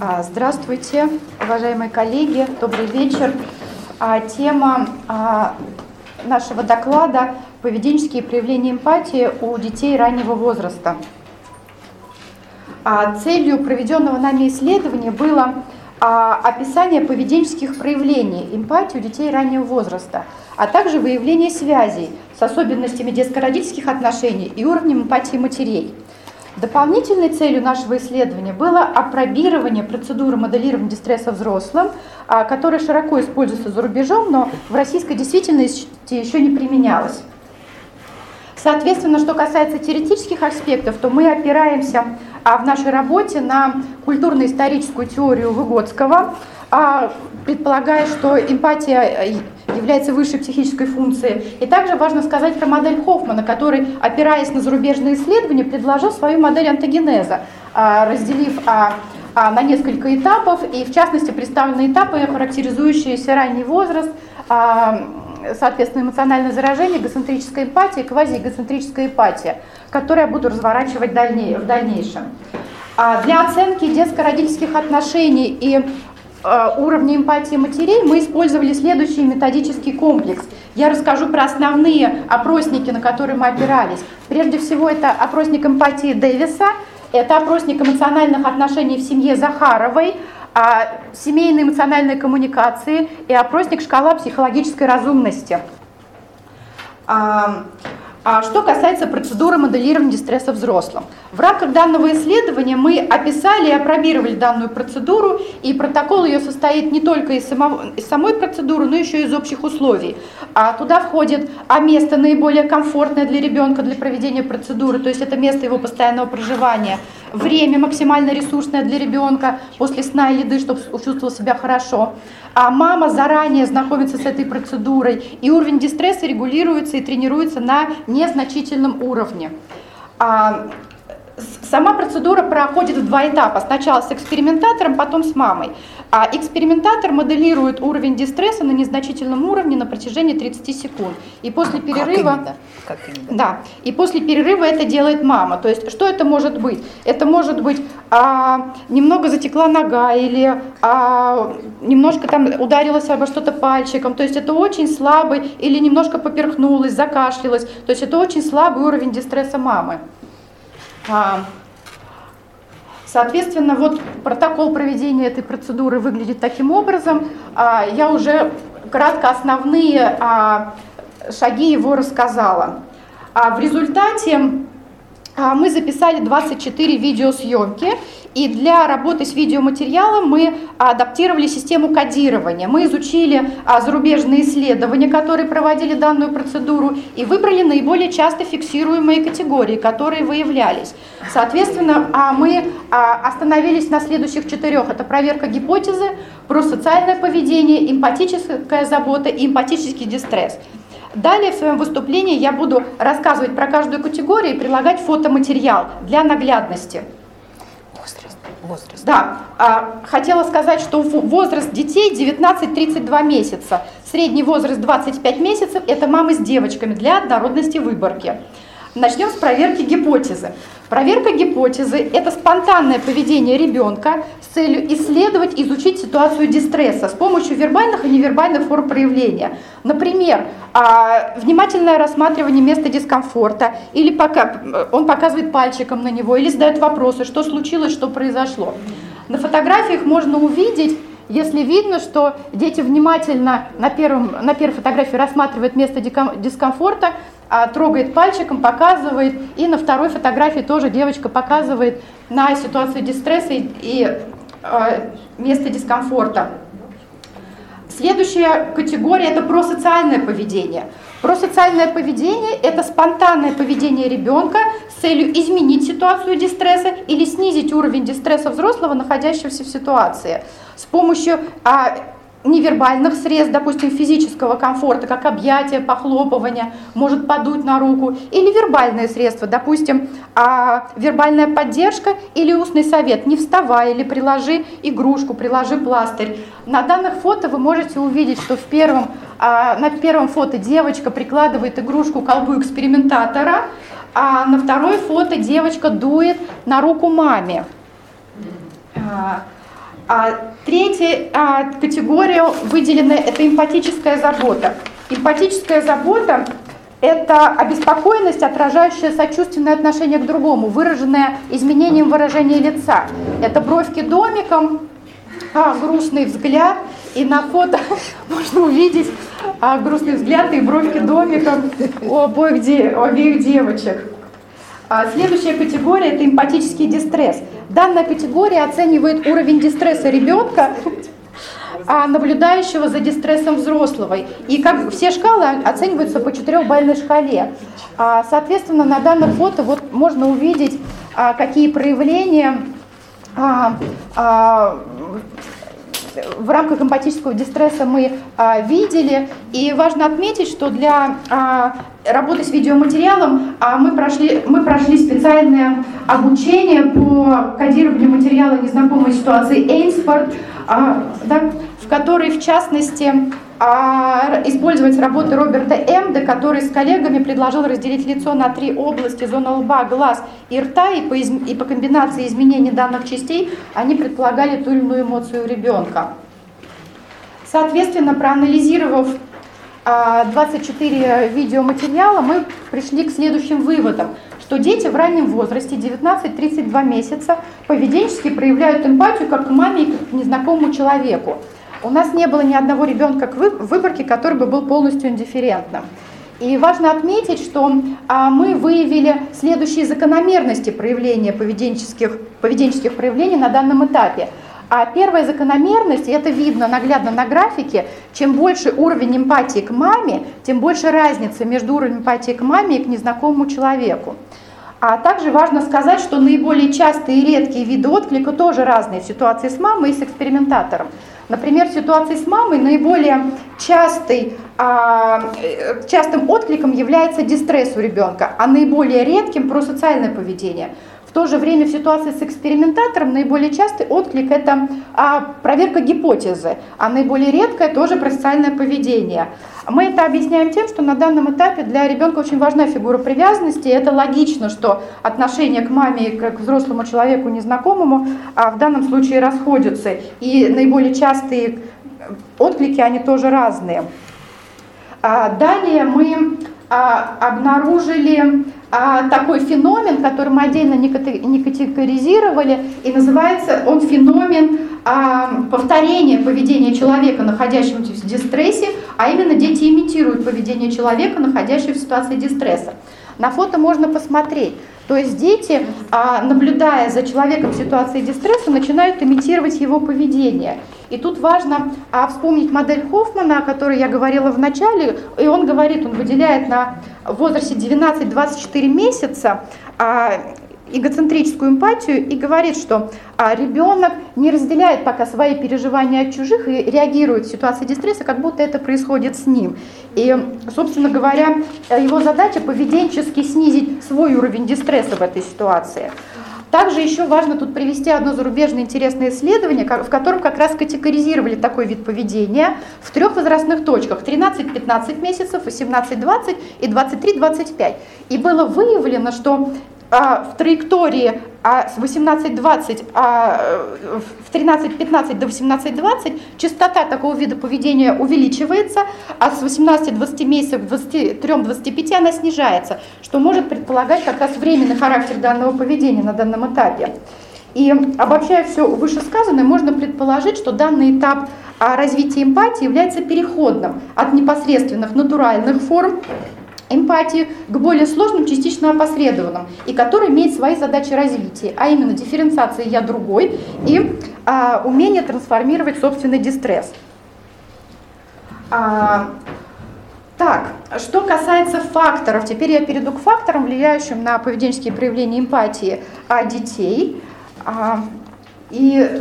А, здравствуйте, уважаемые коллеги, добрый вечер. А, тема а, нашего доклада – поведенческие проявления эмпатии у детей раннего возраста. Целью проведенного нами исследования было описание поведенческих проявлений эмпатии у детей раннего возраста, а также выявление связей с особенностями детско-родительских отношений и уровнем эмпатии матерей – Дополнительной целью нашего исследования было опробирование процедуры моделирования дистресса взрослым, а, которая широко используется за рубежом, но в российской действительности еще не применялась. Соответственно, что касается теоретических аспектов, то мы опираемся а, в нашей работе на культурно-историческую теорию Выгодского, а, предполагая, что эмпатия является высшей психической функцией. И также важно сказать про модель Хоффмана, который, опираясь на зарубежные исследования, предложил свою модель антогенеза, а, разделив а, а, на несколько этапов, и в частности представлены этапы, характеризующиеся ранний возраст, соответственно, эмоциональное заражение, эгоцентрическая эмпатия, квазиэгоцентрическая эмпатия, которые я буду разворачивать в дальнейшем. Для оценки детско-родительских отношений и уровня эмпатии матерей мы использовали следующий методический комплекс. Я расскажу про основные опросники, на которые мы опирались. Прежде всего, это опросник эмпатии Дэвиса, это опросник эмоциональных отношений в семье Захаровой, а, семейные эмоциональные коммуникации и опросник шкала психологической разумности. А, что касается процедуры моделирования дистресса взрослым. В рамках данного исследования мы описали и опробировали данную процедуру, и протокол ее состоит не только из, самого, из самой процедуры, но еще и из общих условий. А туда входит а место наиболее комфортное для ребенка для проведения процедуры, то есть это место его постоянного проживания, время максимально ресурсное для ребенка после сна и еды, чтобы чувствовал себя хорошо. А мама заранее знакомится с этой процедурой, и уровень дистресса регулируется и тренируется на незначительном уровне. А, Сама процедура проходит в два этапа. Сначала с экспериментатором, потом с мамой. А экспериментатор моделирует уровень дистресса на незначительном уровне на протяжении 30 секунд. И после перерыва... Как как именно? Да. И после перерыва это делает мама. То есть что это может быть? Это может быть а, немного затекла нога или а, немножко там ударилась обо что-то пальчиком. То есть это очень слабый или немножко поперхнулась, закашлялась. То есть это очень слабый уровень дистресса мамы. А, соответственно, вот протокол проведения этой процедуры выглядит таким образом. А, я уже кратко основные а, шаги его рассказала. В результате мы записали 24 видеосъемки, и для работы с видеоматериалом мы адаптировали систему кодирования. Мы изучили а, зарубежные исследования, которые проводили данную процедуру, и выбрали наиболее часто фиксируемые категории, которые выявлялись. Соответственно, а, мы а, остановились на следующих четырех. Это проверка гипотезы, про социальное поведение, эмпатическая забота и эмпатический дистресс. Далее в своем выступлении я буду рассказывать про каждую категорию и прилагать фотоматериал для наглядности возраст. Да, а, хотела сказать, что возраст детей 19-32 месяца. Средний возраст 25 месяцев – это мамы с девочками для однородности выборки. Начнем с проверки гипотезы. Проверка гипотезы – это спонтанное поведение ребенка с целью исследовать, изучить ситуацию дистресса с помощью вербальных и невербальных форм проявления. Например, а, внимательное рассматривание места дискомфорта, или пока он показывает пальчиком на него, или задает вопросы, что случилось, что произошло. На фотографиях можно увидеть если видно, что дети внимательно на, первом, на первой фотографии рассматривают место дискомфорта, трогает пальчиком, показывает, и на второй фотографии тоже девочка показывает на ситуацию дистресса и, и э, место дискомфорта. Следующая категория – это просоциальное поведение. Просоциальное поведение – это спонтанное поведение ребенка с целью изменить ситуацию дистресса или снизить уровень дистресса взрослого, находящегося в ситуации. С помощью а, невербальных средств, допустим, физического комфорта, как объятие, похлопывание, может подуть на руку, или вербальные средства, допустим, а, вербальная поддержка или устный совет, не вставай, или приложи игрушку, приложи пластырь. На данных фото вы можете увидеть, что в первом, а, на первом фото девочка прикладывает игрушку к колбу экспериментатора, а на второй фото девочка дует на руку маме. А, третья а, категория выделена – это эмпатическая забота. Эмпатическая забота – это обеспокоенность, отражающая сочувственное отношение к другому, выраженное изменением выражения лица. Это бровки домиком, а, грустный взгляд, и на фото можно увидеть а, грустный взгляд и бровки домиком у обоих, у обеих девочек. А, следующая категория – это эмпатический дистресс. Данная категория оценивает уровень дистресса ребенка, а наблюдающего за дистрессом взрослого. И как все шкалы оцениваются по четырехбальной шкале. А, соответственно, на данном фото вот можно увидеть, какие проявления в рамках эмпатического дистресса мы а, видели. И важно отметить, что для а, работы с видеоматериалом а, мы, прошли, мы прошли специальное обучение по кодированию материала незнакомой ситуации Эйнсфорд, да, в которой, в частности, а, использовать работы Роберта Эмда, который с коллегами предложил разделить лицо на три области, зона лба, глаз и рта, и по, изм... и по комбинации изменений данных частей они предполагали ту или иную эмоцию ребенка. Соответственно, проанализировав 24 а, видеоматериала, мы пришли к следующим выводам, что дети в раннем возрасте, 19-32 месяца, поведенчески проявляют эмпатию как к маме и к незнакомому человеку. У нас не было ни одного ребенка в выборке, который бы был полностью индифферентным. И важно отметить, что а, мы выявили следующие закономерности проявления поведенческих, поведенческих проявлений на данном этапе. А первая закономерность, и это видно наглядно на графике, чем больше уровень эмпатии к маме, тем больше разница между уровнем эмпатии к маме и к незнакомому человеку. А также важно сказать, что наиболее частые и редкие виды отклика тоже разные в ситуации с мамой и с экспериментатором. Например, в ситуации с мамой наиболее частый, а, э, частым откликом является дистресс у ребенка, а наиболее редким просоциальное поведение. То же время в ситуации с экспериментатором наиболее частый отклик – это а, проверка гипотезы, а наиболее редкое тоже просоциальное поведение. Мы это объясняем тем, что на данном этапе для ребенка очень важна фигура привязанности. И это логично, что отношение к маме и к взрослому человеку незнакомому а в данном случае расходятся. И наиболее частые отклики, они тоже разные. А далее мы а, обнаружили а, такой феномен, который мы отдельно не категоризировали, и называется он феномен а, повторения поведения человека, находящегося в дистрессе, а именно дети имитируют поведение человека, находящегося в ситуации дистресса. На фото можно посмотреть. То есть дети, а, наблюдая за человеком в ситуации дистресса, начинают имитировать его поведение. И тут важно а, вспомнить модель Хоффмана, о которой я говорила в начале. И он говорит, он выделяет на возрасте 12-24 месяца а, эгоцентрическую эмпатию и говорит, что а, ребенок не разделяет пока свои переживания от чужих и реагирует в ситуации дистресса, как будто это происходит с ним. И, собственно говоря, его задача поведенчески снизить свой уровень дистресса в этой ситуации. Также еще важно тут привести одно зарубежное интересное исследование, в котором как раз категоризировали такой вид поведения в трех возрастных точках 13-15 месяцев, 18-20 и 23-25. И было выявлено, что а, в траектории а с 18.20, а э, в 13.15 до 18.20 частота такого вида поведения увеличивается, а с 18-20 месяцев к 23-25 она снижается, что может предполагать как раз временный характер данного поведения на данном этапе. И обобщая все вышесказанное, можно предположить, что данный этап а, развития эмпатии является переходным от непосредственных натуральных форм эмпатии к более сложным, частично опосредованным, и который имеет свои задачи развития, а именно дифференциация «я другой» и а, умение трансформировать собственный дистресс. А, так, что касается факторов, теперь я перейду к факторам, влияющим на поведенческие проявления эмпатии а, детей. А, и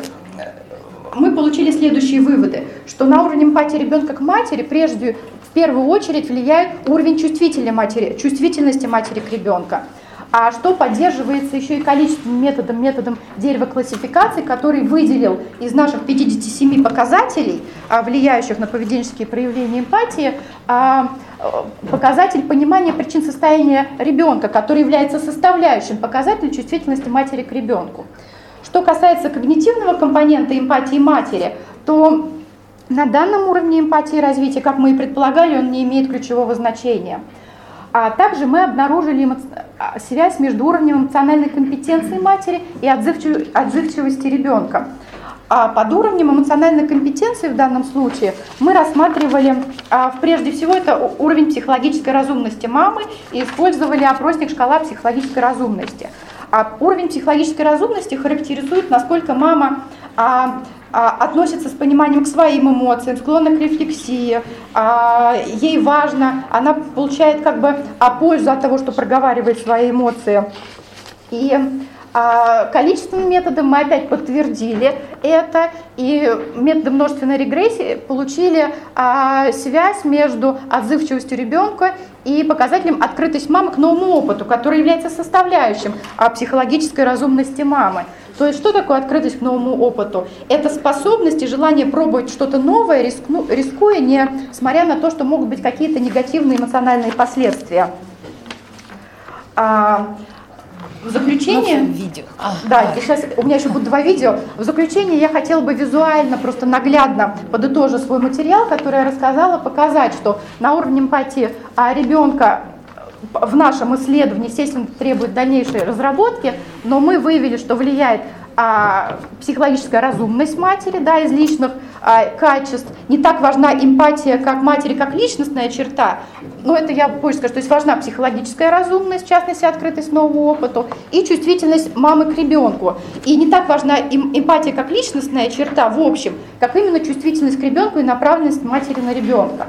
мы получили следующие выводы, что на уровне эмпатии ребенка к матери прежде первую очередь влияет уровень чувствительности матери, чувствительности матери к ребенку. А что поддерживается еще и количественным методом, методом дерева классификации, который выделил из наших 57 показателей, а, влияющих на поведенческие проявления эмпатии, а, показатель понимания причин состояния ребенка, который является составляющим показателем чувствительности матери к ребенку. Что касается когнитивного компонента эмпатии матери, то на данном уровне эмпатии и развития, как мы и предполагали, он не имеет ключевого значения. А также мы обнаружили а, связь между уровнем эмоциональной компетенции матери и отзывчивости ребенка. А под уровнем эмоциональной компетенции в данном случае мы рассматривали, а, прежде всего, это уровень психологической разумности мамы и использовали опросник шкала психологической разумности. А уровень психологической разумности характеризует, насколько мама относится с пониманием к своим эмоциям, склонна к рефлексии, а, ей важно, она получает как бы а, пользу от того, что проговаривает свои эмоции. И а количественным методом мы опять подтвердили это, и методом множественной регрессии получили а, связь между отзывчивостью ребенка и показателем открытость мамы к новому опыту, который является составляющим а, психологической разумности мамы. То есть что такое открытость к новому опыту? Это способность и желание пробовать что-то новое, рискну, рискуя, не смотря на то, что могут быть какие-то негативные эмоциональные последствия. А, в заключение... Ну, видео. А, да, а. сейчас у меня еще будут два видео. В заключение я хотела бы визуально, просто наглядно подытожить свой материал, который я рассказала, показать, что на уровне эмпатии а ребенка в нашем исследовании, естественно, требует дальнейшей разработки, но мы выявили, что влияет а, психологическая разумность матери, да, из личных а, качеств. Не так важна эмпатия как матери, как личностная черта, но это я позже скажу, то есть важна психологическая разумность, в частности, открытость новому опыту, и чувствительность мамы к ребенку. И не так важна эмпатия как личностная черта в общем, как именно чувствительность к ребенку и направленность матери на ребенка.